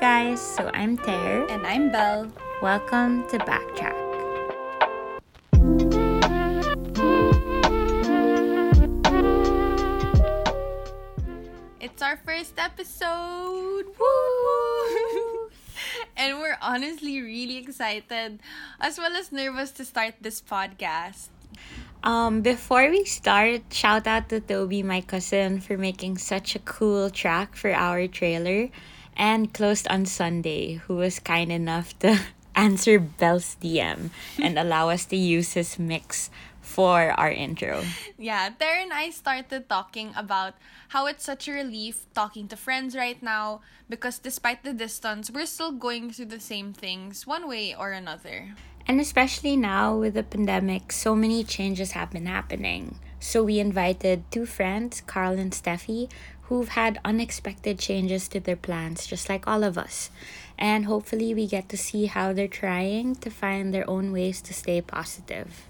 guys, so I'm Ter. And I'm Belle. Welcome to Backtrack. It's our first episode! Woo! and we're honestly really excited as well as nervous to start this podcast. Um, before we start, shout out to Toby, my cousin, for making such a cool track for our trailer, and Closed on Sunday, who was kind enough to answer Belle's DM and allow us to use his mix for our intro. Yeah, Ter and I started talking about how it's such a relief talking to friends right now because despite the distance, we're still going through the same things one way or another. And especially now with the pandemic, so many changes have been happening. So we invited two friends, Carl and Steffi, who've had unexpected changes to their plans, just like all of us. And hopefully, we get to see how they're trying to find their own ways to stay positive.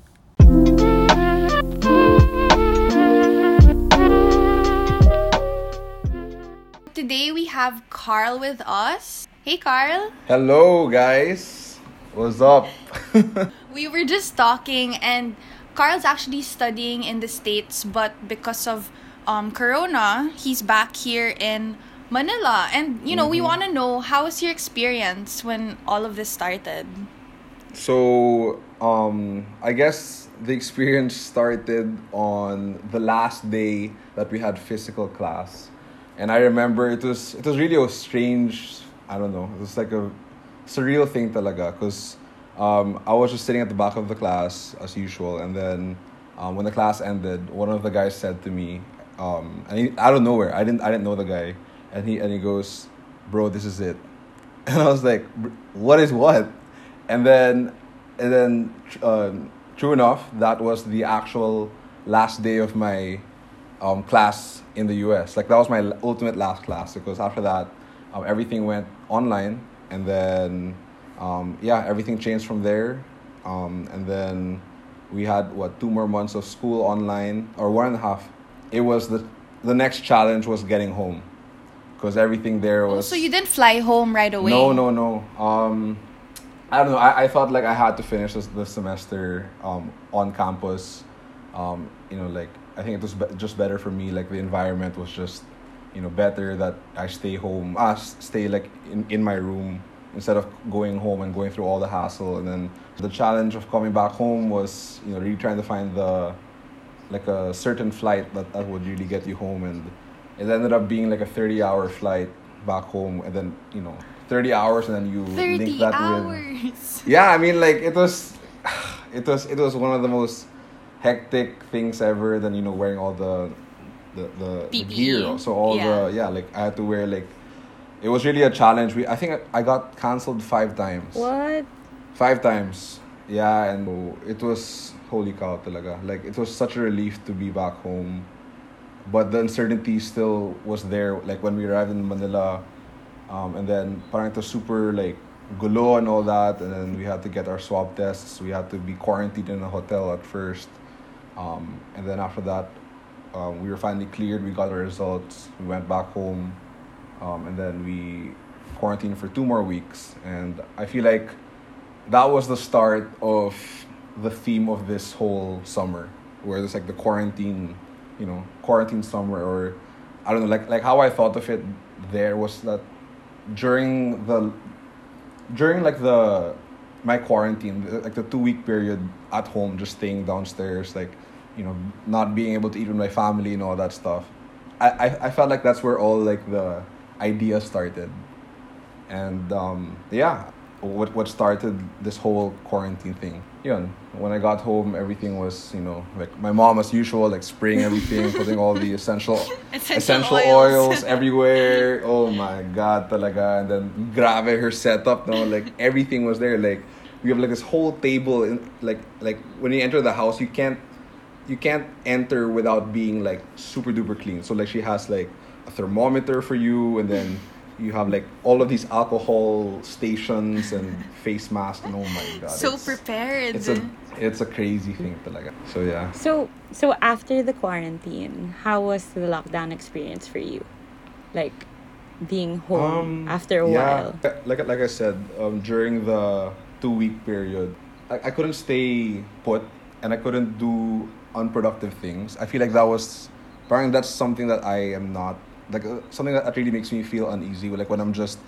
Today we have Carl with us. Hey, Carl. Hello, guys. What's up? We were just talking, and Carl's actually studying in the States, but because of um, Corona, he's back here in Manila. And, you know, we want to know how was your experience when all of this started? so, um, I guess the experience started on the last day that we had physical class, and I remember it was it was really a strange. I don't know. It was like a surreal thing, talaga, because um, I was just sitting at the back of the class as usual, and then um, when the class ended, one of the guys said to me, um, and he, out of nowhere, I didn't I didn't know the guy, and he and he goes, "Bro, this is it," and I was like, "What is what?" And then and then uh, true enough, that was the actual last day of my um, class in the US. Like that was my ultimate last class because after that, um, everything went online, and then um, yeah, everything changed from there. Um, and then we had what two more months of school online or one and a half. It was the the next challenge was getting home because everything there was. Oh, so you didn't fly home right away? No, no, no. Um, I don't know. I, I thought like I had to finish this, this semester um, on campus. Um, you know, like I think it was be- just better for me. Like the environment was just, you know, better that I stay home. Ah, s- stay like in, in my room instead of going home and going through all the hassle. And then the challenge of coming back home was, you know, really trying to find the like a certain flight that, that would really get you home and it ended up being like a 30 hour flight back home and then you know 30 hours and then you 30 link that with yeah i mean like it was it was it was one of the most hectic things ever then you know wearing all the the, the, the gear so all Yeah. the yeah like i had to wear like it was really a challenge we i think i, I got canceled five times What? Five times. Yeah, and it was holy cow talaga. Like it was such a relief to be back home. But the uncertainty still was there like when we arrived in Manila. Um, and then parang was super like gulo and all that and then we had to get our swab tests. We had to be quarantined in a hotel at first. Um, and then after that um, we were finally cleared. We got our results. We went back home. Um, and then we quarantined for two more weeks. And I feel like that was the start of the theme of this whole summer, where there's like the quarantine, you know, quarantine summer, or I don't know, like like how I thought of it there was that during the during like the my quarantine, like the two week period at home, just staying downstairs, like you know, not being able to eat with my family and all that stuff. I I, I felt like that's where all like the ideas started, and um, yeah, what what started this whole quarantine thing. Yun, when I got home, everything was you know like my mom as usual, like spraying everything, putting all the essential Essential essential oils. oils everywhere. Oh my god, talaga. And then grave her setup, no, like everything was there. Like we have like this whole table, in like like when you enter the house, you can't you can't enter without being like super duper clean. So like she has like a thermometer for you, and then you have like all of these alcohol stations and face masks, and oh my god, so it's- prepared. It's a it's a crazy thing talaga. So yeah. So, so after the quarantine, how was the lockdown experience for you? Like, being home after a Um, yeah, while? Like like I said, um, during the two week period, I, I couldn't stay put and I couldn't do unproductive things. I feel like that was, apparently that's something that I am not like uh, something that really makes me feel uneasy. Like when I'm just,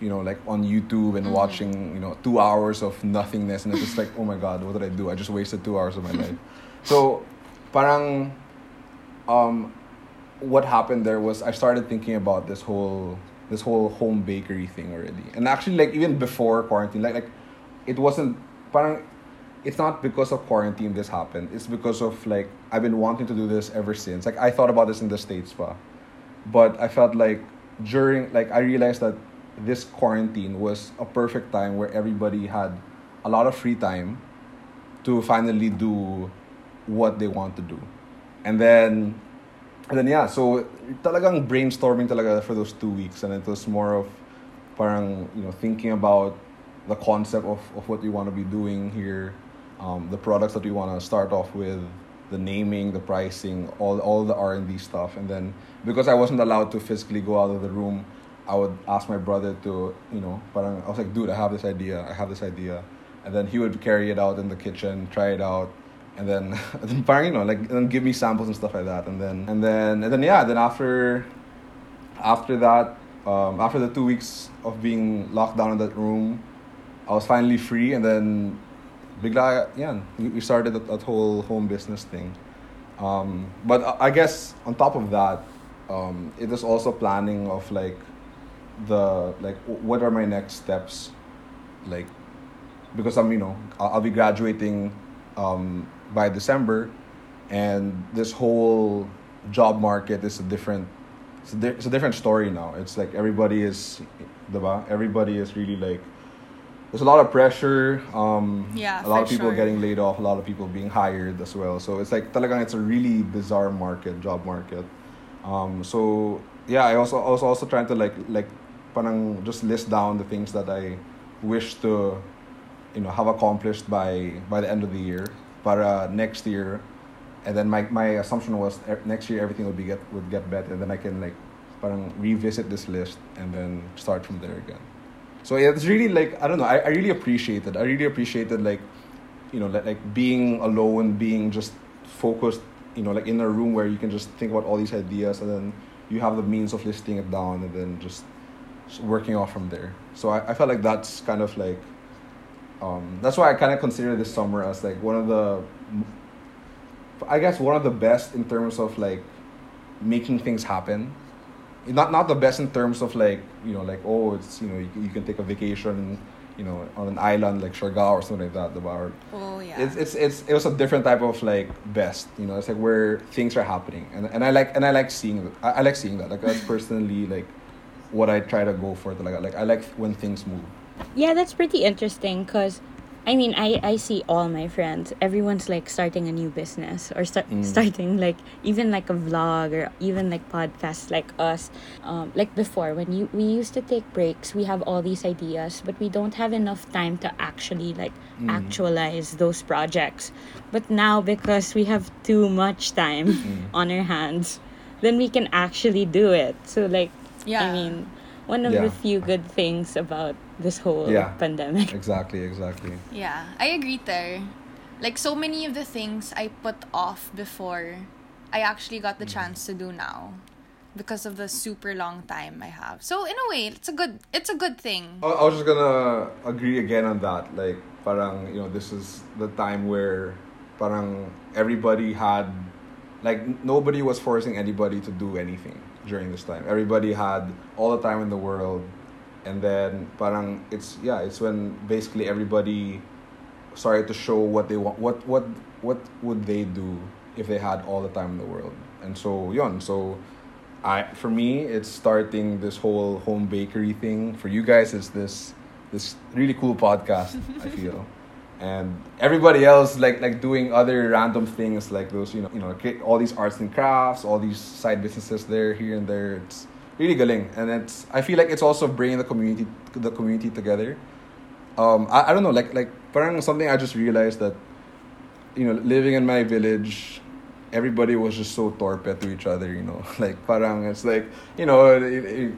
you know, like on YouTube and watching you know two hours of nothingness and it's just like oh my god, what did I do? I just wasted two hours of my life. So, parang, um, what happened there was I started thinking about this whole this whole home bakery thing already. And actually like even before quarantine, like like it wasn't parang it's not because of quarantine this happened. It's because of like I've been wanting to do this ever since. Like I thought about this in the States pa. But I felt like during like I realized that this quarantine was a perfect time where everybody had a lot of free time to finally do what they want to do. And then and then yeah, so talagang brainstorming talaga for those two weeks and it was more of parang, you know, thinking about the concept of, of what you want to be doing here, um, the products that you want to start off with, the naming, the pricing, all all the R and D stuff, and then because I wasn't allowed to physically go out of the room, I would ask my brother to, you know, but I was like, dude, I have this idea, I have this idea, and then he would carry it out in the kitchen, try it out, and then, then you know, like then give me samples and stuff like that, and then and then and then yeah, then after after that, um, after the two weeks of being locked down in that room, I was finally free, and then bigla, yan, we started that, that whole home business thing. Um, but I- guess on top of that, um, it is also planning of like the like what are my next steps, like because I'm you know I'll, I'll be graduating um, by December, and this whole job market is a different it's a, di- it's a different story now. It's like everybody is, diba? Everybody is really like there's a lot of pressure. Um, Yeah, a lot of people sure. getting laid off. A lot of people being hired as well. So it's like talagang it's a really bizarre market, job market. Um, so yeah, I also was also trying to like like parang just list down the things that I wish to you know have accomplished by by the end of the year. Para next year, and then my my assumption was next year everything would be get would get better, and then I can like parang revisit this list and then start from there again. So yeah, it's really like I don't know. I, I really appreciate it. I really appreciated like, you know, like, like being alone, being just focused. You know, like in a room where you can just think about all these ideas, and then you have the means of listing it down, and then just, working off from there. So I, I felt like that's kind of like, um, that's why I kind of consider this summer as like one of the, I guess one of the best in terms of like, making things happen not not the best in terms of like you know like oh it's you know you, can- you can take a vacation you know on an island like Siargao or something like that the bar. Oh yeah. it's, it's it's it was a different type of like best you know it's like where things are happening. And, and I like and I like seeing that I, I like seeing that. Like that's personally like what I try to go for like like I like when things move. Yeah, that's pretty interesting because I mean, I, I see all my friends. Everyone's like starting a new business or start, Mm. starting like even like a vlog or even like podcasts like us. Um, like before, when you we used to take breaks, we have all these ideas, but we don't have enough time to actually like Mm. actualize those projects. But now because we have too much time Mm. on our hands, then we can actually do it. So like Yeah. I mean, one of Yeah. the few good things about this whole Yeah. pandemic. exactly exactly Yeah, I agree there. Like so many of the things I put off before, I actually got the mm. chance to do now because of the super long time I have. So in a way, it's a good it's a good thing. I, I was just gonna agree again on that. Like, parang you know, this is the time where, parang everybody had, like nobody was forcing anybody to do anything during this time. Everybody had all the time in the world, and then parang it's yeah, it's when basically everybody started to show what they want. What what what would they do if they had all the time in the world? And so yon, so I for me it's starting this whole home bakery thing. For you guys it's this this really cool podcast, I feel. And everybody else like like doing other random things like those, you know, you know, all these arts and crafts, all these side businesses there, here and there. It's really galing. And it's I feel like it's also bringing the community the community together. Um I, I don't know, like like parang something I just realized that you know, living in my village, everybody was just so torpe to each other, you know. Like parang it's like you know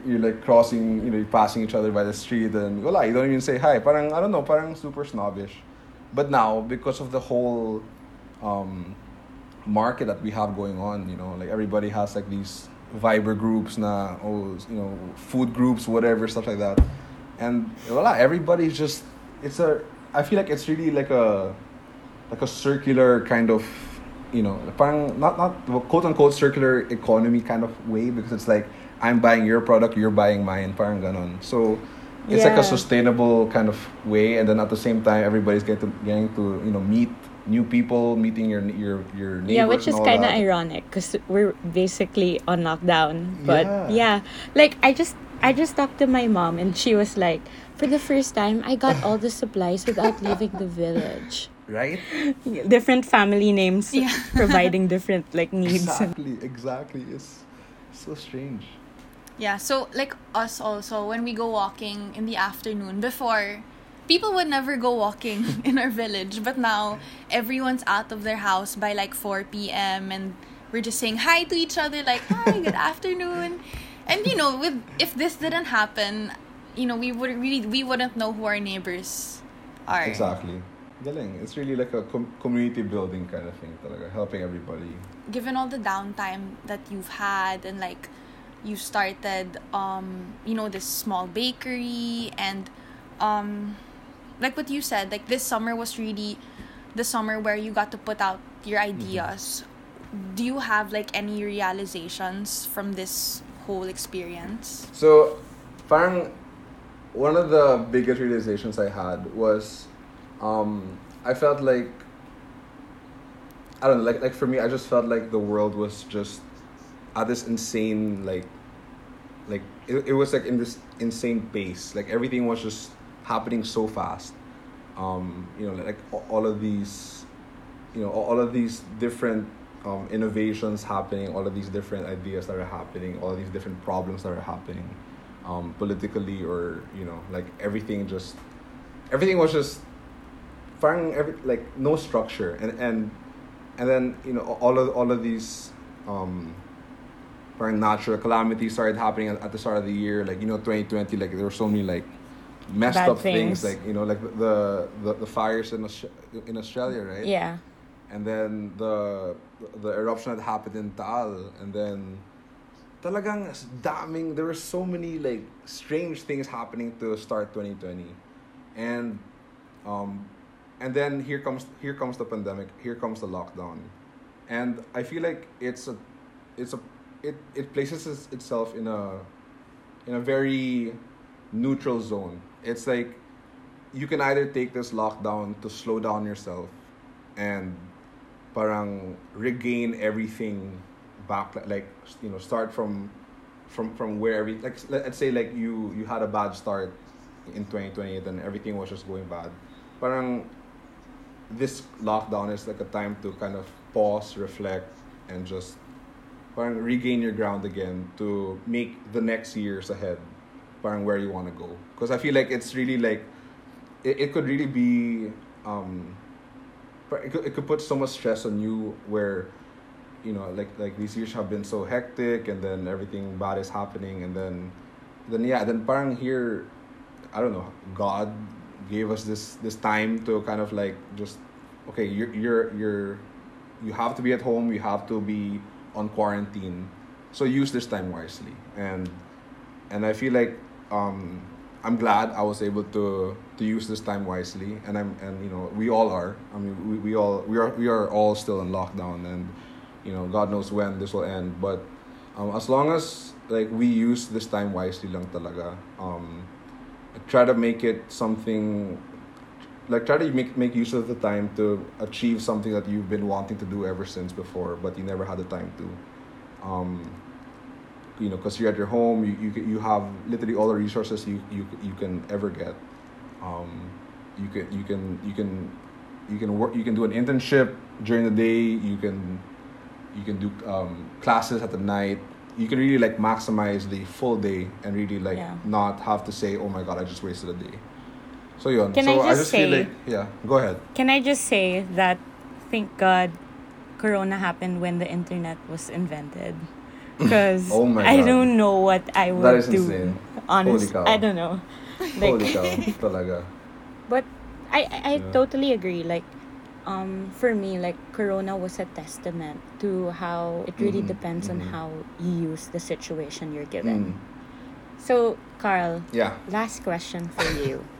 you're like crossing, you know, you're passing each other by the street and wala, you don't even say hi. Parang I don't know, parang super snobbish. But now because of the whole um, market that we have going on, you know, like everybody has like these Viber groups na, oh, you know, food groups, whatever, stuff like that. And voila, everybody's just, it's a, I feel like it's really like a, like a circular kind of, you know, parang, not, not quote unquote circular economy kind of way because it's like, I'm buying your product, you're buying mine, parang ganon. So, it's like a sustainable kind of way and then at the same time everybody's getting to, getting to you know meet new people meeting your your your neighbors yeah, which is kind of ironic because we're basically on lockdown. But Yeah. yeah. like I just I just talked to my mom and she was like, for the first time, I got all the supplies without leaving the village. right Different family names Yeah. providing different like needs. exactly exactly it's so strange Yeah, so like us also, when we go walking in the afternoon, before, people would never go walking in our village, but now everyone's out of their house by like 4 p.m. and we're just saying hi to each other, like, hi, good afternoon. And you know, with if this didn't happen, you know, we would really we wouldn't know who our neighbors are. exactly Galing. It's really like a com- community building kind of thing talaga, helping everybody. given all the downtime that you've had and like you started um you know this small bakery and um like what you said like this summer was really the summer where you got to put out your ideas. Do you have like any realizations from this whole experience? So, parang one of the biggest realizations I had was um, I felt like I don't know, like like for me, I just felt like the world was just this insane like like it, it was like in this insane pace. Like everything was just happening so fast. Um, you know, like all of these, you know, all of these different um, innovations happening, all of these different ideas that are happening, all of these different problems that are happening, um, politically or you know, like everything just, everything was just, parang every like no structure and and and then you know all of all of these um natural calamities started happening at, at the start of the year like you know 2020 like there were so many like messed Bad up things. things. like you know like the the, the fires in Aus- in Australia right Yeah. and then the the eruption that happened in Taal and then talagang daming there were so many like strange things happening to start 2020 and um and then here comes here comes the pandemic here comes the lockdown and i feel like it's a it's a it, it places itself in a in a very neutral zone. It's like you can either take this lockdown to slow down yourself and parang regain everything back like you know start from from from where every like let's say like you you had a bad start in 2020 then everything was just going bad. Parang this lockdown is like a time to kind of pause reflect and just parang regain your ground again to make the next years ahead parang where you want to go. Because i feel like it's really like it, it could really be um it could, it could put so much stress on you where you know like like these years have been so hectic and then everything bad is happening and then then yeah then parang here i don't know god gave us this this time to kind of like just okay you're you're you're you have to be at home you have to be on quarantine so use this time wisely. And and i feel like um i'm glad i was able to to use this time wisely. And i'm and you know we all are. I mean we, we all we are we are all still in lockdown and you know god knows when this will end. But um, as long as like we use this time wisely lang talaga um try to make it something like try to make make use of the time to achieve something that you've been wanting to do ever since before but you never had the time to. Um you know because you're at your home you, you you have literally all the resources you you, you can ever get. Um you can you can you can you can work you can do an internship during the day you can you can do um, classes at the night. You can really like maximize the full day and really like Yeah. not have to say oh my god i just wasted a day so yun. Can so I just feel say- like yeah go ahead Can I just say that thank God Corona happened when the internet was invented. Because Oh I don't know what I would That is do. insane. Honest. I don't know. Like, Holy cow, talaga. But I I, I Yeah. totally agree. Like, um, for me, like Corona was a testament to how it really Mhm, depends on mhm. how you use the situation you're Mm. given. So, Carl, Yeah, last question for you.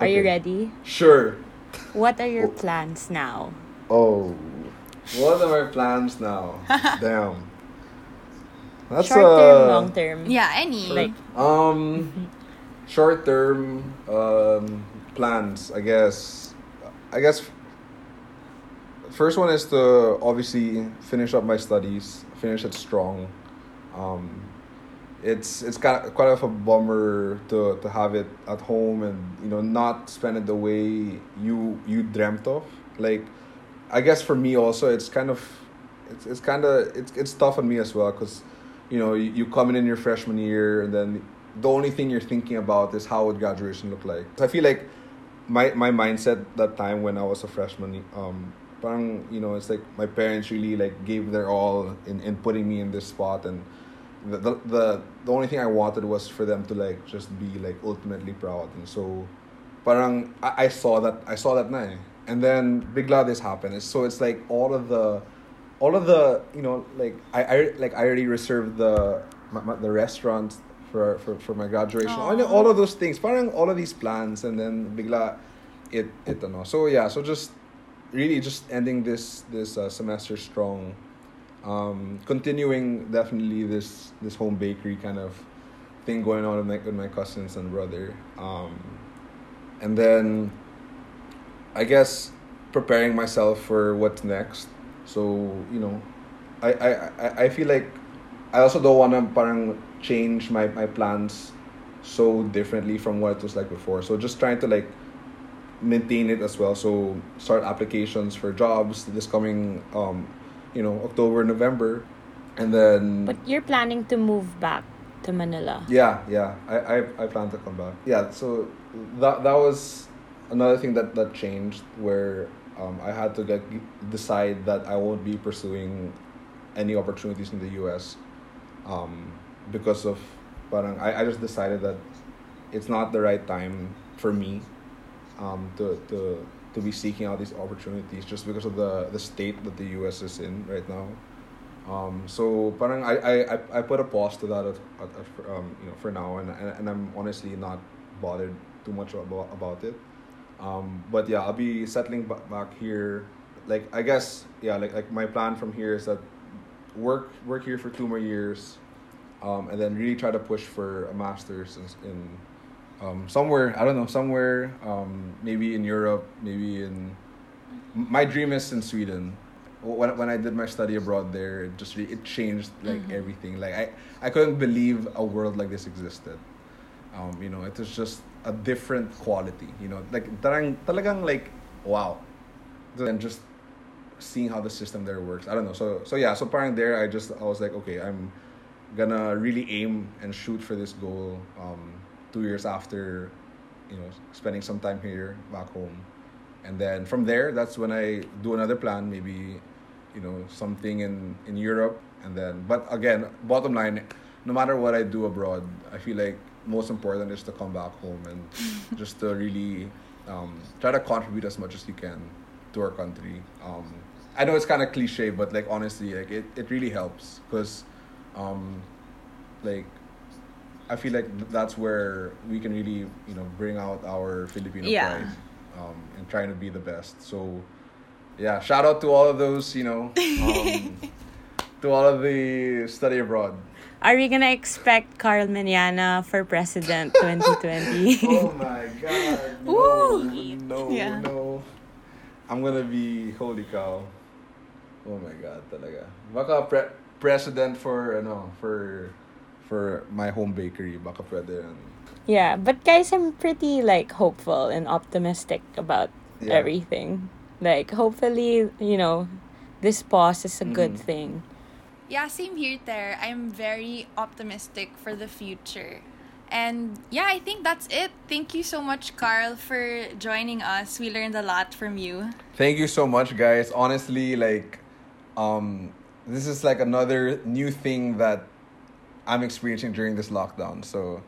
Are you ready? sure. What are your Oh. plans now? Oh, what are my plans now? Damn. That's Short term, uh, long term. Yeah, any. Like, Um, short term um, plans, I guess. I guess first one is to obviously finish up my studies, finish it strong. Um, it's it's kind quite of a bummer to, to have it at home and you know not spend it the way you you dreamt of. Like, I guess for me also it's kind of it's it's kind of it's it's tough on me as well because you know you, you come in in your freshman year and then the only thing you're thinking about is how would graduation look like. So I feel like my my mindset that time when I was a freshman um parang, you know it's like my parents really like gave their all in, in putting me in this spot and the, the the the only thing I wanted was for them to like just be like ultimately proud. And so parang I, I saw that I saw that na eh. and then bigla this happened. So it's like all of the all of the you know like I, I like I already reserved the my, my, the restaurant for, for for my graduation. All, all of those things. Parang all of these plans and then bigla it it ano. So yeah. So just really just ending this this uh, semester strong um continuing definitely this this home bakery kind of thing going on with my, with my cousins and brother um and then I guess preparing myself for what's next. So you know, I I, I- I feel like I also don't wanna parang change my, my plans so differently from what it was like before. So just trying to like maintain it as well. So start applications for jobs this coming um you know October November, and then but you're planning to move back to Manila. yeah, yeah. I, I, I plan to come back. Yeah, so that that was another thing that, that changed where um, I had to like decide that I won't be pursuing any opportunities in the US um, because of parang I, I just decided that it's not the right time for me um, to, to to be seeking out these opportunities just because of the, the state that the US is in right now. Um, so parang I, I, I- put a pause to that at, at, at, um, you know for now and, and, and I'm honestly not bothered too much about, about it. Um, but yeah, I'll be settling ba- back here. Like I guess yeah, like like my plan from here is that work work here for two more years, um, and then really try to push for a master's in, in um, somewhere I don't know somewhere um, maybe in Europe, maybe in. My dream is in Sweden. When, when I did my study abroad there, it just it changed like Mhm. everything. Like I, I couldn't believe a world like this existed. Um, you know, it was just a different quality. You know, like tarang, talagang like wow, and just seeing how the system there works. I don't know. So so yeah. So parang there, I just I was like, okay, I'm gonna really aim and shoot for this goal. Um, two years after, you know, spending some time here back home, and then from there, that's when I do another plan. Maybe, you know, something in in Europe, and then. But again, bottom line, no matter what I do abroad, I feel like most important is to come back home and just to really um, try to contribute as much as you can to our country. Um, I know it's kind of cliche, but like honestly, like it, it really helps because, um, like, I feel like that's where we can really you know bring out our Filipino Yeah. pride, um, and trying to be the best. So, yeah, shout out to all of those you know, um, to all of the study abroad. Are we gonna expect Carl Minana for president 2020? oh my god. No, Woo! no, Yeah. no. I'm gonna be holy cow. Oh my god, talaga. Baka pre- president for ano, for for my home bakery, baka pwede yan. yeah, but guys, I'm pretty like hopeful and optimistic about Yeah. everything. Like, hopefully, you know, this pause is a good Mhm. thing. Yeah, same here, Ter. I'm very optimistic for the future. And yeah, I think that's it. Thank you so much, Carl, for joining us. We learned a lot from you. Thank you so much, guys. Honestly, like, um, this is like another new thing that I'm experiencing during this lockdown. So,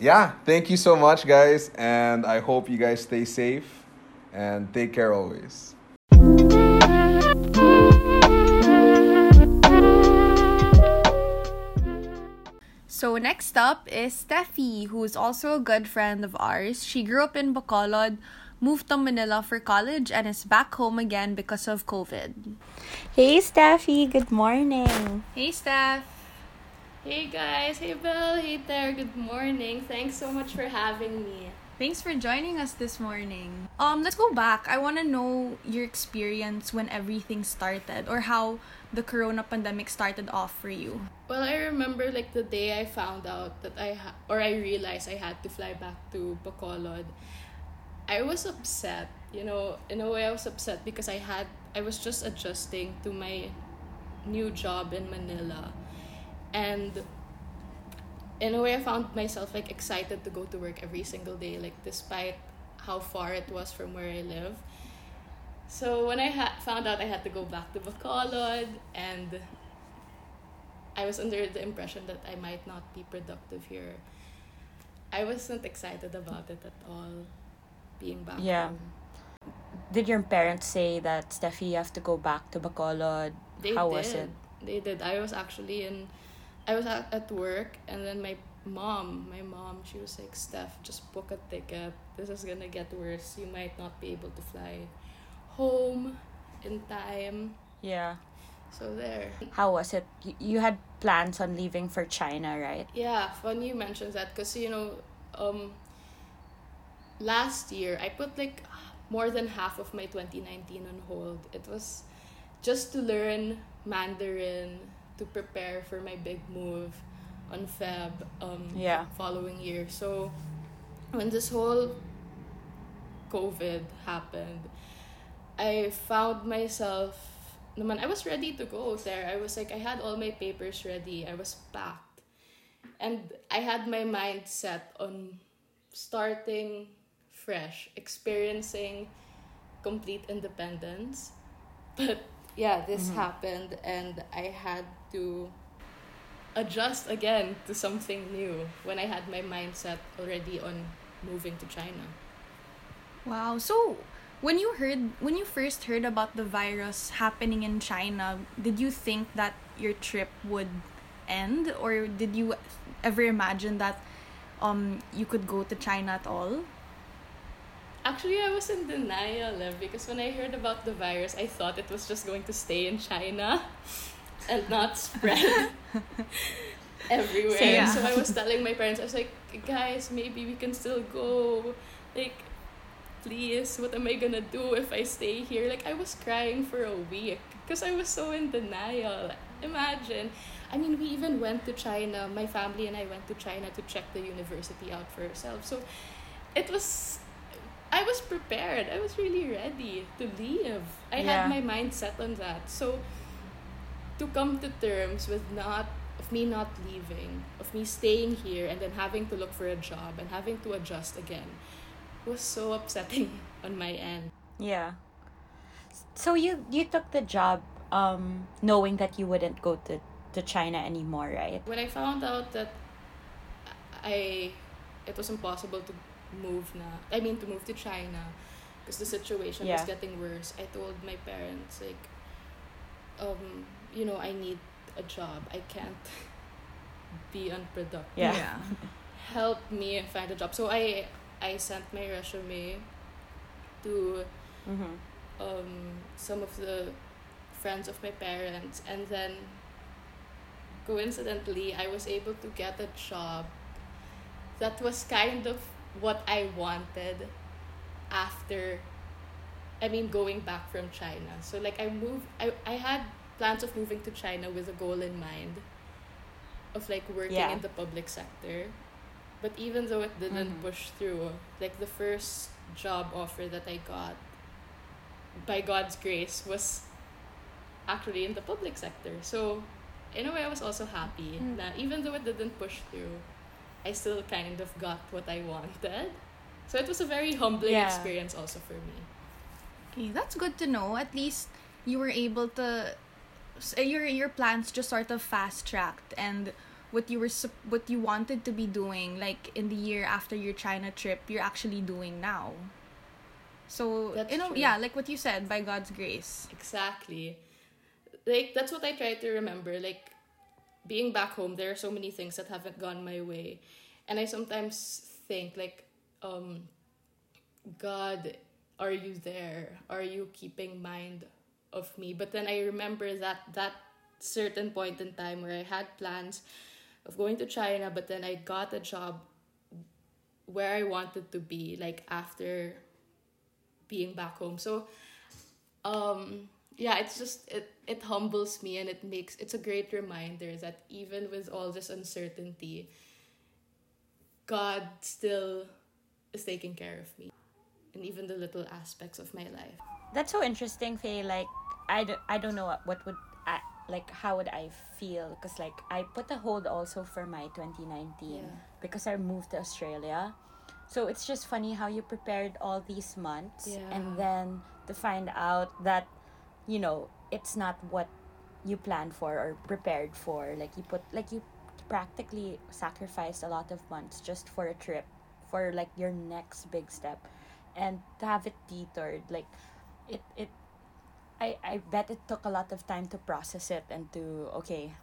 yeah, thank you so much, guys, and I hope you guys stay safe and take care always. So next up is Steffi, who is also a good friend of ours. She grew up in Bacolod, moved to Manila for college, and is back home again because of COVID. Hey, Steffi. Good morning. Hey, Steph. Hey guys, hey Belle, hey there, good morning. Thanks so much for having me. Thanks for joining us this morning. Um, let's go back. I want to know your experience when everything started, or how the corona pandemic started off for you. Well, I remember like the day I found out that I ha- or I realized I had to fly back to Bacolod. I was upset, you know, in a way I was upset because I had I was just adjusting to my new job in Manila. And in a way I found myself like excited to go to work every single day like despite how far it was from where I live. So when I ha- found out I had to go back to Bacolod and I was under the impression that I might not be productive here. I wasn't excited about it at all being back Yeah. home. Did your parents say that, Steffi, you have to go back to Bacolod? They How did. was it? They did. I was actually in I was at, at work and then my mom, my mom, she was like, Steph, just book a ticket. This is gonna get worse. You might not be able to fly home in time. Yeah. So there. How was it? You, you had plans on leaving for China, right? Yeah, funny you mentioned that because you know, um, last year I put like more than half of my 2019 on hold. It was just to learn Mandarin to prepare for my big move on Feb um Yeah. following year. So when this whole COVID happened, I found myself naman I was ready to go there. I was like I had all my papers ready. I was packed. And I had my mind set on starting fresh, experiencing complete independence. But yeah, this happened and I had to adjust again to something new when I had my mindset already on moving to China. Wow. So, when you heard when you first heard about the virus happening in China, did you think that your trip would end or did you ever imagine that um you could go to China at all? Actually, I was in denial eh, because when I heard about the virus, I thought it was just going to stay in China and not spread everywhere. Same. So I was telling my parents, I was like, guys, maybe we can still go. Like, please, what am I gonna do if I stay here? Like, I was crying for a week because I was so in denial. Imagine. I mean, we even went to China. My family and I went to China to check the university out for ourselves. So it was I was prepared. I was really ready to leave. I Yeah. had my mind set on that. So to come to terms with not of me not leaving, of me staying here and then having to look for a job and having to adjust again was so upsetting on my end. Yeah. So you you took the job um knowing that you wouldn't go to to China anymore, right? When I found out that I it was impossible to move na I mean to move to China because the situation was getting worse. I told my parents like um you know I need a job. I can't be unproductive. Yeah. Help me find a job. So I I sent my resume to Mm-hmm. um, some of the friends of my parents and then coincidentally i was able to get a job that was kind of what i wanted after i mean going back from china so like i moved i, I had plans of moving to china with a goal in mind of like working Yeah. in the public sector but even though it didn't Mhm. push through like the first job offer that i got by God's grace was actually in the public sector. So in a way I was also happy Mm. that even though it didn't push through, I still kind of got what I wanted. So it was a very humbling Yeah. experience also for me. Okay, that's good to know. At least you were able to eh, your your plans just sort of fast tracked and what you were what you wanted to be doing like in the year after your China trip you're actually doing now so That's you know true. yeah like what you said by God's grace Exactly. Like that's what I try to remember. Like being back home, there are so many things that haven't gone my way. And I sometimes think like, um, God, are you there? Are you keeping mind of me? But then I remember that that certain point in time where I had plans of going to China, but then I got a job where I wanted to be, like after being back home. So um yeah it's just it it humbles me and it makes it's a great reminder that even with all this uncertainty god still is taking care of me and even the little aspects of my life That's so interesting, Faye. Like, I, don't, I don't know what, what would I like. How would I feel? Because like I put a hold also for my twenty nineteen Yeah. because I moved to Australia. So it's just funny how you prepared all these months Yeah. and then to find out that, you know, it's not what you planned for or prepared for. Like you put like you practically sacrificed a lot of months just for a trip, for like your next big step, and to have it detoured like it it I I bet it took a lot of time to process it and to okay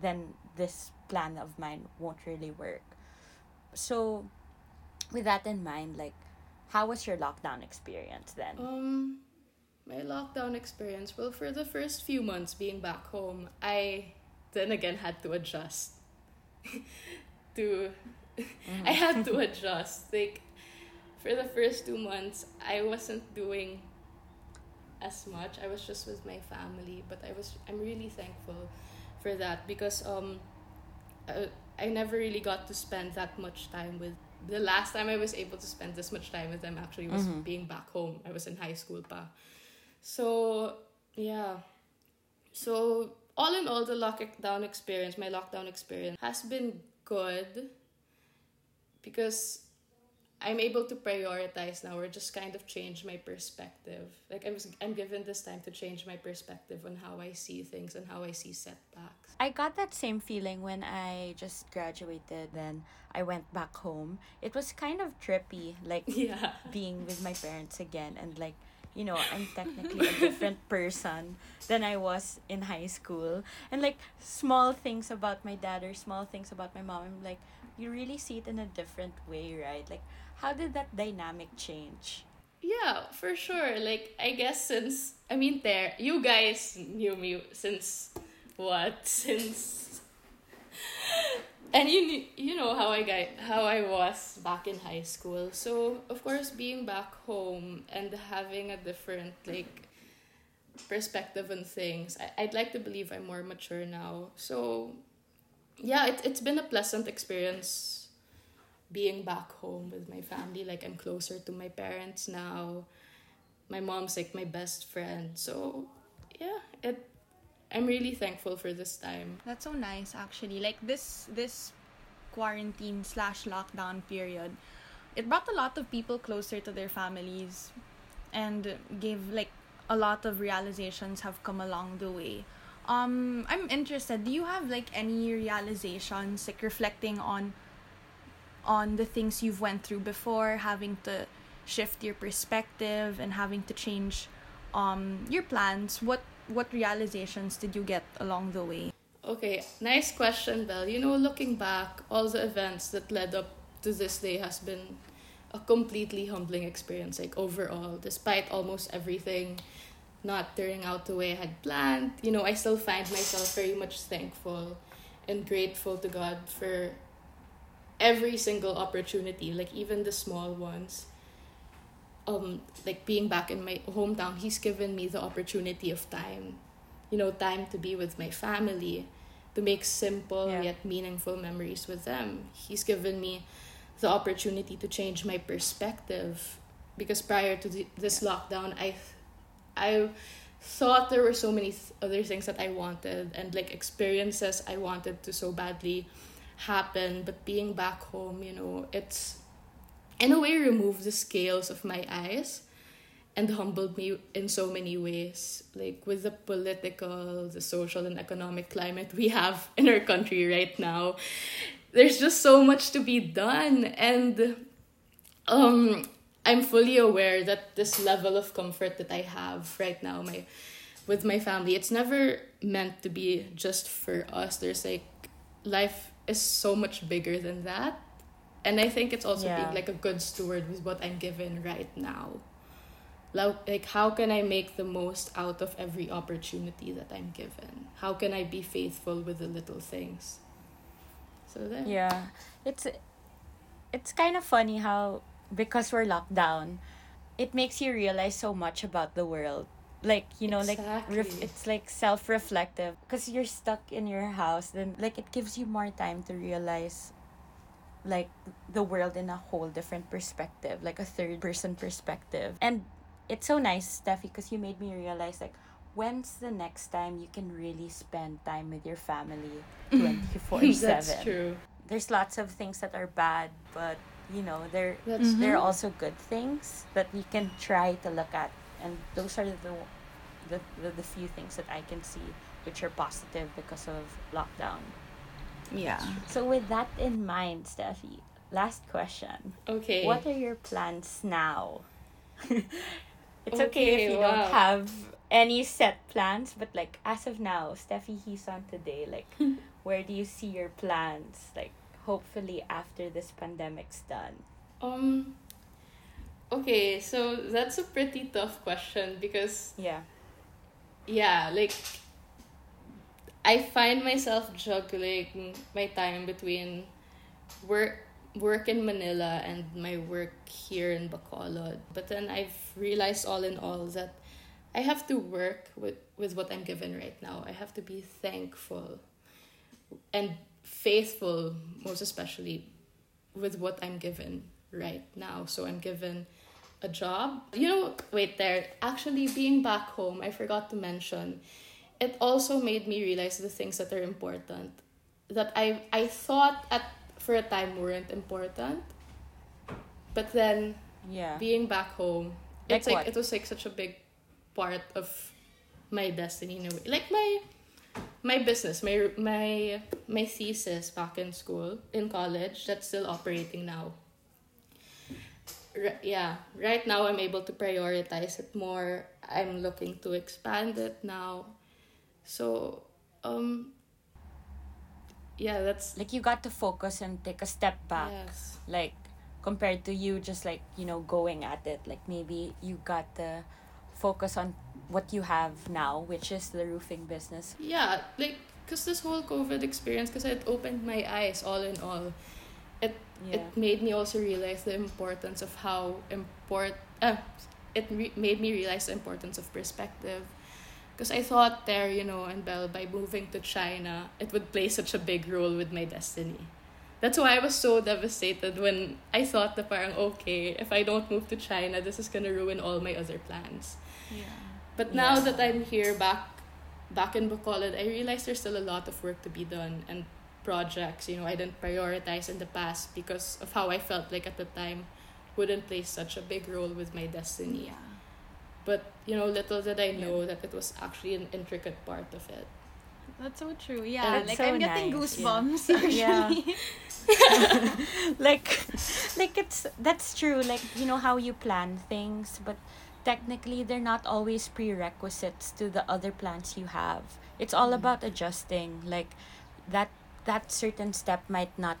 then this plan of mine won't really work. So with that in mind like how was your lockdown experience then? um my lockdown experience well for the first few months being back home i then again had to adjust to i had to adjust like for the first two months i wasn't doing as much i was just with my family but i was i'm really thankful for that because um I, I never really got to spend that much time with the last time I was able to spend this much time with them actually was Mhm. being back home. I was in high school pa. So yeah. So all in all the lockdown experience, my lockdown experience has been good because I'm able to prioritize now or just kind of change my perspective. Like I was I'm given this time to change my perspective on how I see things and how I see setbacks. I got that same feeling when I just graduated then I went back home. It was kind of trippy like Yeah. being with my parents again and like you know i'm technically a different person than i was in high school and like small things about my dad or small things about my mom i'm like you really see it in a different way right like how did that dynamic change Yeah, for sure. Like I guess since I mean there you guys knew me since what? Since and you you know how I got how I was back in high school. So of course being back home and having a different like perspective on things. I, I'd like to believe I'm more mature now. So yeah, it, it's been a pleasant experience being back home with my family. Like I'm closer to my parents now. My mom's like my best friend. So yeah, it I'm really thankful for this time. That's so nice actually. Like this this quarantine slash lockdown period, it brought a lot of people closer to their families and gave like a lot of realizations have come along the way. Um I'm interested, do you have like any realizations like reflecting on on the things you've went through before, having to shift your perspective and having to change um your plans? What what realizations did you get along the way? Okay, nice question, Belle. You know, looking back, all the events that led up to this day has been a completely humbling experience. Like overall, despite almost everything not turning out the way I had planned, you know, I still find myself very much thankful and grateful to God for every single opportunity, like even the small ones. Um, like being back in my hometown, He's given me the opportunity of time you know, time to be with my family, to make simple Yeah. yet meaningful memories with them. He's given me the opportunity to change my perspective because prior to the, this lockdown, I, I thought there were so many th- other things that I wanted and like experiences I wanted to so badly happen. But being back home, you know, it's in a way removed the scales of my eyes and humbled me in so many ways. Like with the political, the social, and economic climate we have in our country right now, there's just so much to be done. And um, I'm fully aware that this level of comfort that I have right now, my with my family, it's never meant to be just for us. There's like life is so much bigger than that. And I think it's also Yeah. being like a good steward with what I'm given right now. Like, like how can I make the most out of every opportunity that I'm given? How can I be faithful with the little things? So there. Yeah. It's it's kind of funny how because we're locked down, it makes you realize so much about the world. Like, you know, like ref- it's like self-reflective because you're stuck in your house then like it gives you more time to realize like the world in a whole different perspective, like a third person perspective. And it's so nice, Steffi, because you made me realize like when's the next time you can really spend time with your family 24/7 That's true. there's lots of things that are bad but you know there there are also good things that we can try to look at and those are the the, the, the few things that i can see which are positive because of lockdown Yeah. so with that in mind steffi last question Okay. what are your plans now it's okay, Okay, if you wow. don't have any set plans but like as of now steffi Jison today like where do you see your plans like hopefully after this pandemic's done Um. Okay, so that's a pretty tough question because yeah yeah, like I find myself juggling my time between work work in Manila and my work here in Bacolod. But then I've realized all in all that I have to work with, with what I'm given right now. I have to be thankful and faithful, most especially with what I'm given right now. So I'm given a job. You know, wait there. Actually, being back home, I forgot to mention, it also made me realize the things that are important that I I thought at for a time weren't important. But then yeah being back home, Like it's like what? it was like such a big part of my destiny in a way. Like my my business, my my my thesis back in school, in college, that's still operating now. R- yeah, right now I'm able to prioritize it more. I'm looking to expand it now. So, um yeah, that's like you got to focus and take a step back yes. like compared to you just like you know going at it like maybe you got to focus on what you have now which is the roofing business Yeah, like because this whole COVID experience, because it opened my eyes all in all. It yeah it made me also realize the importance of how important Uh, it re- made me realize the importance of perspective. Because I thought there, you know, and Belle, by moving to China, it would play such a big role with my destiny. That's why I was so devastated when I thought that parang, okay, if I don't move to China, this is gonna ruin all my other plans. Yeah. But now Yeah. that I'm here back back in Bacolod, I realize there's still a lot of work to be done and projects, you know, I didn't prioritize in the past because of how I felt like at the time wouldn't play such a big role with my destiny. Yeah. But, you know, little did I know that it was actually an intricate part of it. That's so true. Yeah. Like so I'm getting nice, yeah. goosebumps. Yeah. Actually. like like it's that's true like you know how you plan things but technically they're not always prerequisites to the other plans you have it's all Mm. about adjusting like that that certain step might not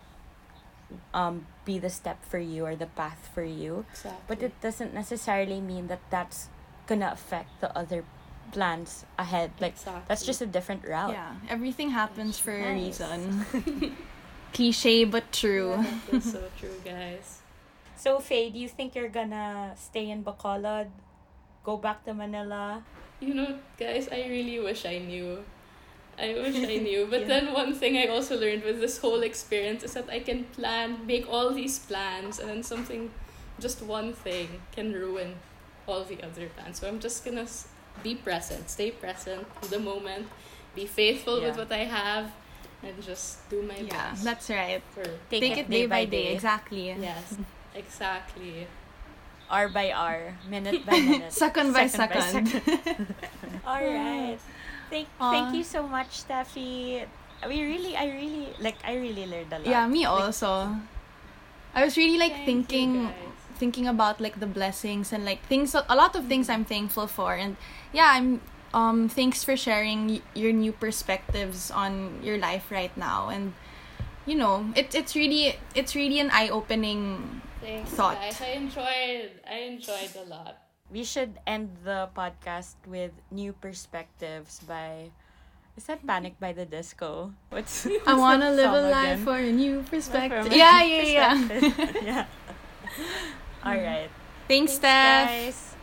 um be the step for you or the path for you Exactly. but it doesn't necessarily mean that that's gonna affect the other plans ahead like that's just a different route Yeah. Everything happens for a reason. Cliche but true. Yeah, that's so true, guys. So, Faye, do you think you're gonna stay in Bacolod? Go back to Manila? You know, guys, I really wish I knew. I wish I knew. But Yeah. then one thing I also learned with this whole experience is that I can plan, make all these plans, and then something, just one thing, can ruin all the other plans. So I'm just gonna be present, stay present to the moment, be faithful with what I have, and just do my Yeah, best. that's right. for, Take, Take it day by day. Exactly. yes, exactly. hour by hour, minute by minute, Second by second. All right. Thank Aw. thank you so much, Steffi. We really, I really like. I really learned a lot. yeah, me also. I was really like Thank you, thinking guys. Thinking about like the blessings and like things a lot of things I'm thankful for and yeah, I'm um thanks for sharing y- your new perspectives on your life right now and you know, it, it's really it's really an eye-opening Thanks, thought. guys. I enjoyed. I enjoyed a lot. We should end the podcast with new perspectives by. Is that Panic by the Disco? What's I want to live a song life again? for a new perspective. Yeah, yeah, yeah. yeah. All hmm. right. Thanks, Thanks, Steph. guys.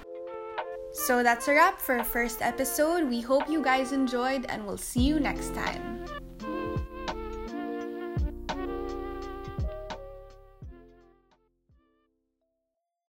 So that's a wrap for our first episode. We hope you guys enjoyed and we'll see you next time.